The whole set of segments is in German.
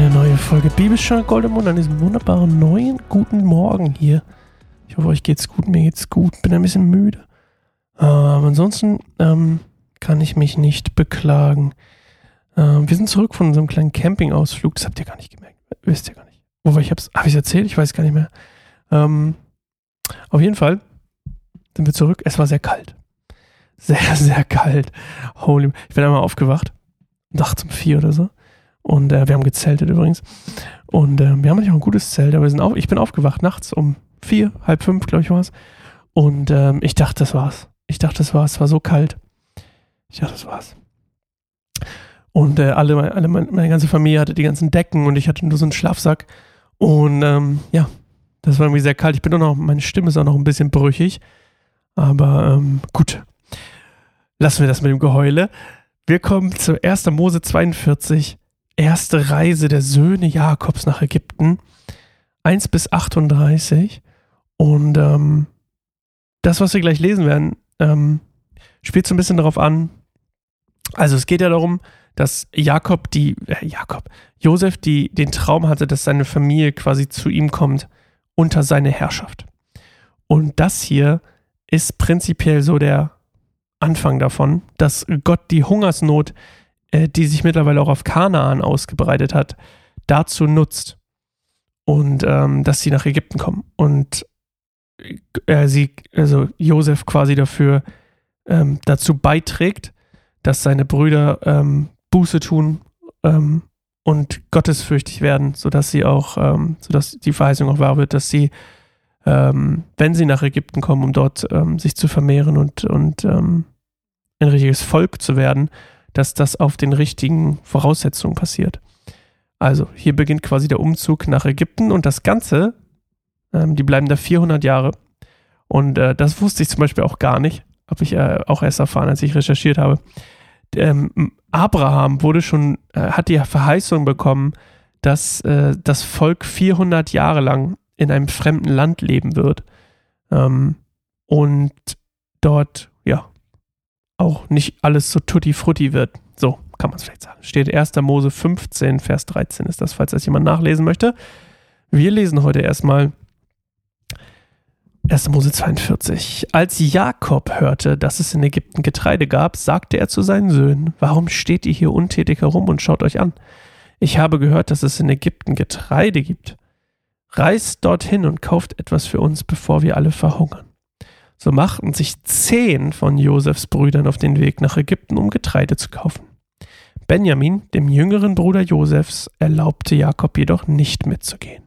eine neue Folge Bibelstunde Goldemund an diesem wunderbaren neuen guten Morgen hier. Ich hoffe, euch geht's gut, mir geht's gut, bin ein bisschen müde. Aber ansonsten ähm, kann ich mich nicht beklagen. Ähm, wir sind zurück von unserem kleinen Campingausflug, das habt ihr gar nicht gemerkt, wisst ihr gar nicht. Wobei ich hab's, hab ich's erzählt? Ich weiß gar nicht mehr. Ähm, auf jeden Fall sind wir zurück, es war sehr kalt. Sehr, sehr kalt. Holy, ich bin einmal aufgewacht, nachts um vier oder so. Und äh, wir haben gezeltet übrigens. Und äh, wir haben nicht auch ein gutes Zelt, aber wir sind auch, ich bin aufgewacht nachts um vier, halb fünf, glaube ich, war es. Und ähm, ich dachte, das war's. Ich dachte, das war's. Es war so kalt. Ich dachte, das war's. Und äh, alle, alle meine, meine, ganze Familie hatte die ganzen Decken und ich hatte nur so einen Schlafsack. Und ähm, ja, das war irgendwie sehr kalt. Ich bin auch noch, meine Stimme ist auch noch ein bisschen brüchig. Aber ähm, gut. Lassen wir das mit dem Geheule. Wir kommen zu 1. Mose 42, erste Reise der Söhne Jakobs nach Ägypten. 1 bis 38. Und ähm, das, was wir gleich lesen werden, ähm, spielt so ein bisschen darauf an. Also es geht ja darum, dass Jakob die, äh, Jakob, Josef die, den Traum hatte, dass seine Familie quasi zu ihm kommt unter seine Herrschaft. Und das hier ist prinzipiell so der Anfang davon, dass Gott die Hungersnot äh, die sich mittlerweile auch auf Kanaan ausgebreitet hat, dazu nutzt. Und ähm, dass sie nach Ägypten kommen. Und äh, sie, also Josef quasi dafür ähm, dazu beiträgt, dass seine Brüder ähm, Buße tun ähm, und gottesfürchtig werden, sodass sie auch, ähm, sodass die Verheißung auch wahr wird, dass sie, ähm, wenn sie nach Ägypten kommen, um dort ähm, sich zu vermehren und, und ähm, ein richtiges Volk zu werden, dass das auf den richtigen Voraussetzungen passiert. Also hier beginnt quasi der Umzug nach Ägypten und das Ganze, ähm, die bleiben da 400 Jahre. Und äh, das wusste ich zum Beispiel auch gar nicht, habe ich äh, auch erst erfahren, als ich recherchiert habe. Ähm, Abraham wurde schon, äh, hat die Verheißung bekommen, dass äh, das Volk 400 Jahre lang in einem fremden Land leben wird ähm, und dort ja auch nicht alles so tutti frutti wird. So kann man es vielleicht sagen. Steht 1. Mose 15, Vers 13 ist das, falls das jemand nachlesen möchte. Wir lesen heute erstmal 1. Mose 42. Als Jakob hörte, dass es in Ägypten Getreide gab, sagte er zu seinen Söhnen, warum steht ihr hier untätig herum und schaut euch an? Ich habe gehört, dass es in Ägypten Getreide gibt. Reist dorthin und kauft etwas für uns, bevor wir alle verhungern. So machten sich zehn von Josefs Brüdern auf den Weg nach Ägypten, um Getreide zu kaufen. Benjamin, dem jüngeren Bruder Josefs, erlaubte Jakob jedoch nicht mitzugehen.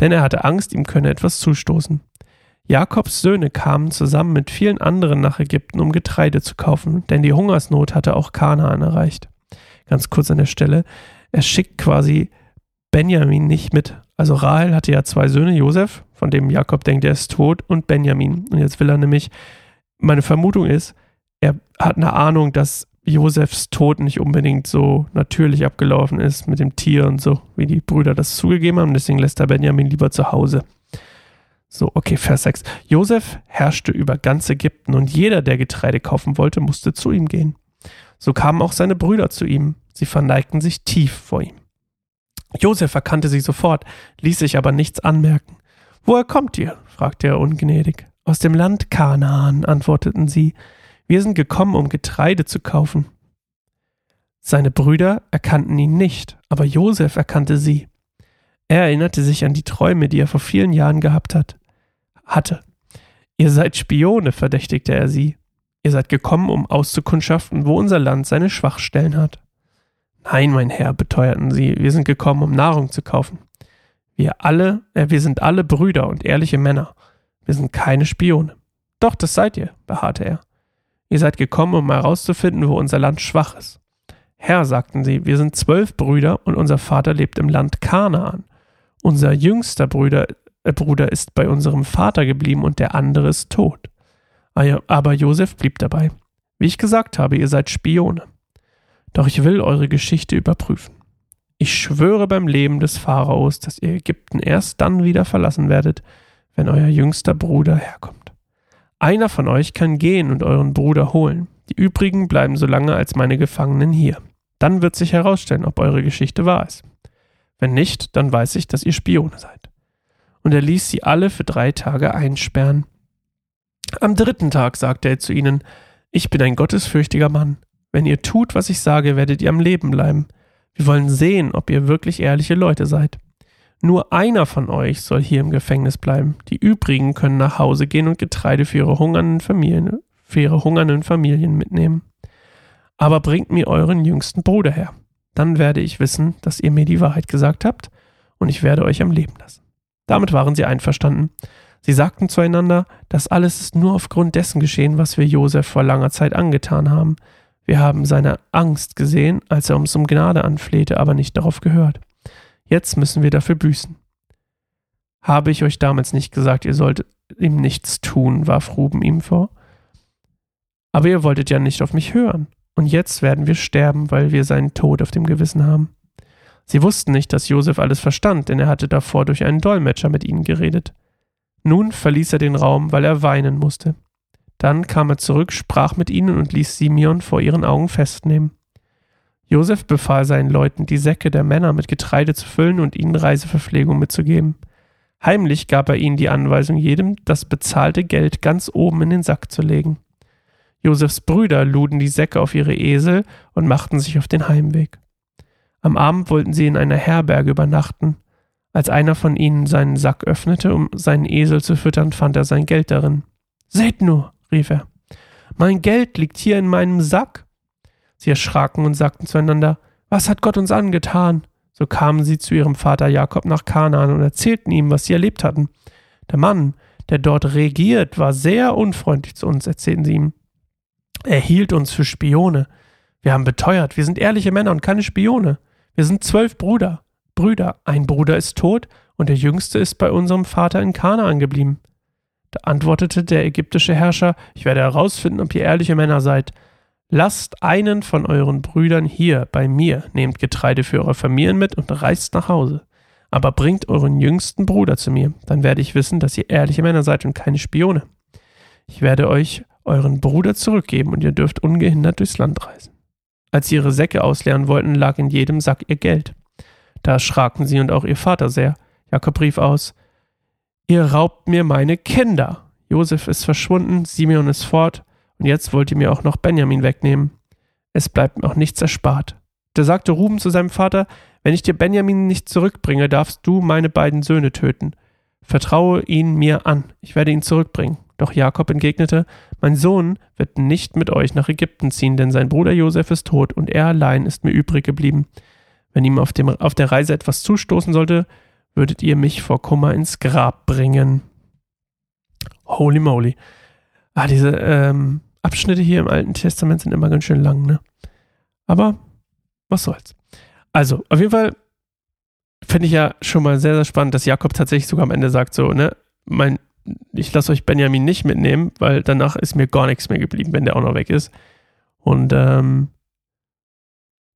Denn er hatte Angst, ihm könne etwas zustoßen. Jakobs Söhne kamen zusammen mit vielen anderen nach Ägypten, um Getreide zu kaufen, denn die Hungersnot hatte auch Kanaan erreicht. Ganz kurz an der Stelle, er schickt quasi Benjamin nicht mit. Also Rahel hatte ja zwei Söhne, Josef, von dem Jakob denkt, er ist tot, und Benjamin. Und jetzt will er nämlich, meine Vermutung ist, er hat eine Ahnung, dass Josefs Tod nicht unbedingt so natürlich abgelaufen ist mit dem Tier und so, wie die Brüder das zugegeben haben. Deswegen lässt er Benjamin lieber zu Hause. So, okay, Vers 6. Josef herrschte über ganz Ägypten und jeder, der Getreide kaufen wollte, musste zu ihm gehen. So kamen auch seine Brüder zu ihm. Sie verneigten sich tief vor ihm. Josef erkannte sie sofort, ließ sich aber nichts anmerken. Woher kommt ihr? fragte er ungnädig. Aus dem Land Kanaan, antworteten sie. Wir sind gekommen, um Getreide zu kaufen. Seine Brüder erkannten ihn nicht, aber Josef erkannte sie. Er erinnerte sich an die Träume, die er vor vielen Jahren gehabt hat, hatte. Ihr seid Spione, verdächtigte er sie. Ihr seid gekommen, um auszukundschaften, wo unser Land seine Schwachstellen hat. Nein, mein Herr, beteuerten sie, wir sind gekommen, um Nahrung zu kaufen. Wir alle, äh, wir sind alle Brüder und ehrliche Männer. Wir sind keine Spione. Doch, das seid ihr, beharrte er. Ihr seid gekommen, um herauszufinden, wo unser Land schwach ist. Herr, sagten sie, wir sind zwölf Brüder und unser Vater lebt im Land Kanaan. Unser jüngster Bruder, äh, Bruder ist bei unserem Vater geblieben und der andere ist tot. Aber Josef blieb dabei. Wie ich gesagt habe, ihr seid Spione. Doch ich will eure Geschichte überprüfen. Ich schwöre beim Leben des Pharaos, dass ihr Ägypten erst dann wieder verlassen werdet, wenn euer jüngster Bruder herkommt. Einer von euch kann gehen und euren Bruder holen. Die übrigen bleiben so lange als meine Gefangenen hier. Dann wird sich herausstellen, ob eure Geschichte wahr ist. Wenn nicht, dann weiß ich, dass ihr Spione seid. Und er ließ sie alle für drei Tage einsperren. Am dritten Tag sagte er zu ihnen, ich bin ein gottesfürchtiger Mann. Wenn ihr tut, was ich sage, werdet ihr am Leben bleiben. Wir wollen sehen, ob ihr wirklich ehrliche Leute seid. Nur einer von euch soll hier im Gefängnis bleiben. Die übrigen können nach Hause gehen und Getreide für ihre hungernden Familien, für ihre hungernden Familien mitnehmen. Aber bringt mir euren jüngsten Bruder her. Dann werde ich wissen, dass ihr mir die Wahrheit gesagt habt, und ich werde euch am Leben lassen. Damit waren sie einverstanden. Sie sagten zueinander, das alles ist nur aufgrund dessen geschehen, was wir Josef vor langer Zeit angetan haben. Wir haben seine Angst gesehen, als er uns um Gnade anflehte, aber nicht darauf gehört. Jetzt müssen wir dafür büßen. Habe ich euch damals nicht gesagt, ihr solltet ihm nichts tun, warf Ruben ihm vor. Aber ihr wolltet ja nicht auf mich hören. Und jetzt werden wir sterben, weil wir seinen Tod auf dem Gewissen haben. Sie wussten nicht, dass Josef alles verstand, denn er hatte davor durch einen Dolmetscher mit ihnen geredet. Nun verließ er den Raum, weil er weinen musste. Dann kam er zurück, sprach mit ihnen und ließ Simeon vor ihren Augen festnehmen. Josef befahl seinen Leuten, die Säcke der Männer mit Getreide zu füllen und ihnen Reiseverpflegung mitzugeben. Heimlich gab er ihnen die Anweisung, jedem das bezahlte Geld ganz oben in den Sack zu legen. Josefs Brüder luden die Säcke auf ihre Esel und machten sich auf den Heimweg. Am Abend wollten sie in einer Herberge übernachten. Als einer von ihnen seinen Sack öffnete, um seinen Esel zu füttern, fand er sein Geld darin. Seht nur, rief er, mein Geld liegt hier in meinem Sack. Sie erschraken und sagten zueinander, was hat Gott uns angetan? So kamen sie zu ihrem Vater Jakob nach Kanaan und erzählten ihm, was sie erlebt hatten. Der Mann, der dort regiert, war sehr unfreundlich zu uns, erzählten sie ihm. Er hielt uns für Spione. Wir haben beteuert, wir sind ehrliche Männer und keine Spione. Wir sind zwölf Brüder. Brüder. Ein Bruder ist tot und der jüngste ist bei unserem Vater in Kanaan geblieben. Da antwortete der ägyptische Herrscher, ich werde herausfinden, ob ihr ehrliche Männer seid. Lasst einen von euren Brüdern hier bei mir, nehmt Getreide für eure Familien mit und reist nach Hause. Aber bringt euren jüngsten Bruder zu mir, dann werde ich wissen, dass ihr ehrliche Männer seid und keine Spione. Ich werde euch euren Bruder zurückgeben und ihr dürft ungehindert durchs Land reisen. Als sie ihre Säcke ausleeren wollten, lag in jedem Sack ihr Geld. Da erschraken sie und auch ihr Vater sehr. Jakob rief aus: Ihr raubt mir meine Kinder. Josef ist verschwunden, Simeon ist fort, und jetzt wollt ihr mir auch noch Benjamin wegnehmen. Es bleibt mir auch nichts erspart. Da sagte Ruben zu seinem Vater: Wenn ich dir Benjamin nicht zurückbringe, darfst du meine beiden Söhne töten. Vertraue ihn mir an, ich werde ihn zurückbringen. Doch Jakob entgegnete, mein Sohn wird nicht mit euch nach Ägypten ziehen, denn sein Bruder Josef ist tot und er allein ist mir übrig geblieben. Wenn ihm auf, dem, auf der Reise etwas zustoßen sollte, würdet ihr mich vor Kummer ins Grab bringen. Holy moly. Ah, diese ähm, Abschnitte hier im Alten Testament sind immer ganz schön lang, ne? Aber was soll's. Also, auf jeden Fall finde ich ja schon mal sehr, sehr spannend, dass Jakob tatsächlich sogar am Ende sagt, so, ne, mein ich lasse euch Benjamin nicht mitnehmen, weil danach ist mir gar nichts mehr geblieben, wenn der auch noch weg ist. Und ähm,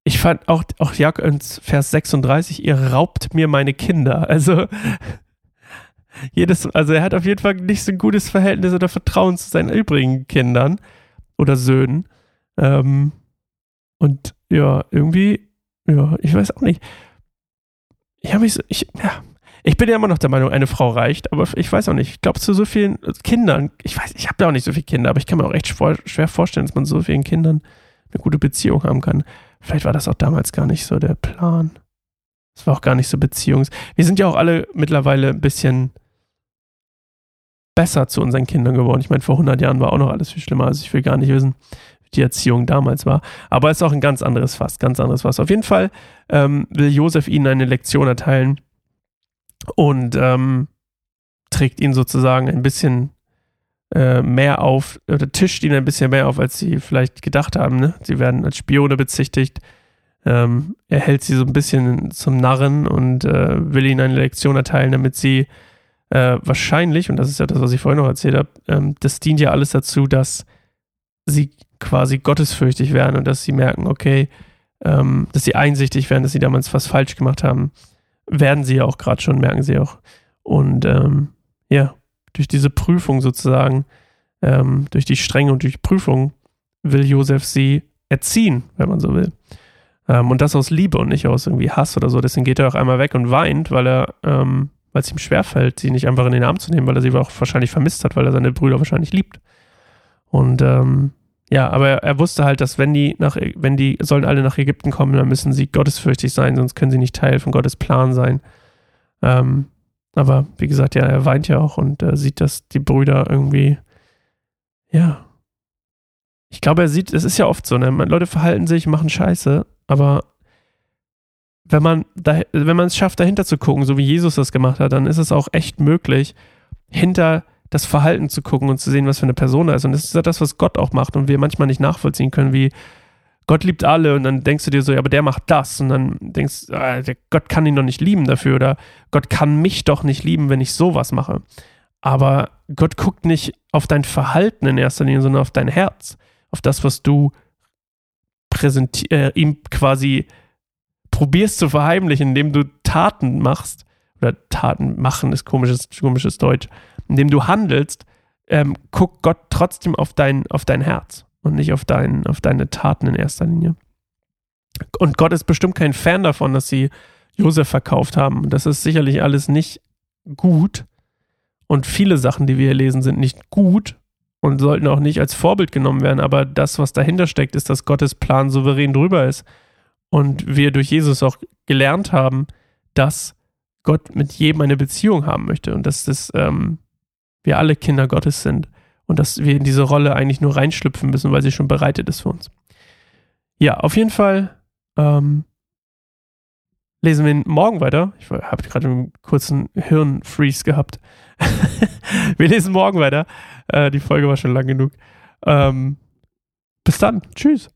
ich fand auch, auch Jakob Vers 36, ihr raubt mir meine Kinder. Also jedes, also er hat auf jeden Fall nicht so ein gutes Verhältnis oder Vertrauen zu seinen übrigen Kindern oder Söhnen. Ähm, und ja, irgendwie, ja, ich weiß auch nicht. Ich habe mich so, ich, ja, ich bin ja immer noch der Meinung, eine Frau reicht, aber ich weiß auch nicht. Ich glaube, zu so vielen Kindern, ich weiß, ich habe ja auch nicht so viele Kinder, aber ich kann mir auch echt schwer vorstellen, dass man so vielen Kindern eine gute Beziehung haben kann. Vielleicht war das auch damals gar nicht so der Plan. Es war auch gar nicht so beziehungs. Wir sind ja auch alle mittlerweile ein bisschen besser zu unseren Kindern geworden. Ich meine, vor 100 Jahren war auch noch alles viel schlimmer. Also ich will gar nicht wissen, wie die Erziehung damals war. Aber es ist auch ein ganz anderes Fass, ganz anderes Fass. Auf jeden Fall ähm, will Josef ihnen eine Lektion erteilen und ähm, trägt ihn sozusagen ein bisschen äh, mehr auf, oder tischt ihn ein bisschen mehr auf, als sie vielleicht gedacht haben. Ne? Sie werden als Spione bezichtigt. Ähm, er hält sie so ein bisschen zum Narren und äh, will ihnen eine Lektion erteilen, damit sie äh, wahrscheinlich, und das ist ja das, was ich vorhin noch erzählt habe, ähm, das dient ja alles dazu, dass sie quasi gottesfürchtig werden und dass sie merken, okay, ähm, dass sie einsichtig werden, dass sie damals was falsch gemacht haben werden sie ja auch gerade schon, merken sie auch. Und ähm, ja, durch diese Prüfung sozusagen, ähm, durch die Strenge und durch die Prüfung will Josef sie erziehen, wenn man so will. Ähm, und das aus Liebe und nicht aus irgendwie Hass oder so. Deswegen geht er auch einmal weg und weint, weil er, ähm, weil es ihm schwerfällt, sie nicht einfach in den Arm zu nehmen, weil er sie auch wahrscheinlich vermisst hat, weil er seine Brüder wahrscheinlich liebt. Und ähm, ja, aber er, wusste halt, dass wenn die nach, wenn die sollen alle nach Ägypten kommen, dann müssen sie gottesfürchtig sein, sonst können sie nicht Teil von Gottes Plan sein. Ähm, aber wie gesagt, ja, er weint ja auch und äh, sieht, dass die Brüder irgendwie, ja. Ich glaube, er sieht, es ist ja oft so, ne? Leute verhalten sich, machen Scheiße, aber wenn man da, wenn man es schafft, dahinter zu gucken, so wie Jesus das gemacht hat, dann ist es auch echt möglich, hinter das Verhalten zu gucken und zu sehen, was für eine Person er ist. Und das ist ja das, was Gott auch macht und wir manchmal nicht nachvollziehen können, wie Gott liebt alle und dann denkst du dir so, ja, aber der macht das und dann denkst du, ah, Gott kann ihn doch nicht lieben dafür oder Gott kann mich doch nicht lieben, wenn ich sowas mache. Aber Gott guckt nicht auf dein Verhalten in erster Linie, sondern auf dein Herz, auf das, was du äh, ihm quasi probierst zu verheimlichen, indem du Taten machst. Oder Taten machen ist komisches, komisches Deutsch, indem du handelst, ähm, guckt Gott trotzdem auf dein, auf dein Herz und nicht auf, dein, auf deine Taten in erster Linie. Und Gott ist bestimmt kein Fan davon, dass sie Josef verkauft haben. Das ist sicherlich alles nicht gut. Und viele Sachen, die wir hier lesen, sind nicht gut und sollten auch nicht als Vorbild genommen werden. Aber das, was dahinter steckt, ist, dass Gottes Plan souverän drüber ist. Und wir durch Jesus auch gelernt haben, dass Gott mit jedem eine Beziehung haben möchte und dass das ähm, wir alle Kinder Gottes sind und dass wir in diese Rolle eigentlich nur reinschlüpfen müssen, weil sie schon bereitet ist für uns. Ja, auf jeden Fall ähm, lesen wir morgen weiter. Ich habe gerade einen kurzen Hirnfreeze gehabt. wir lesen morgen weiter. Äh, die Folge war schon lang genug. Ähm, bis dann. Tschüss.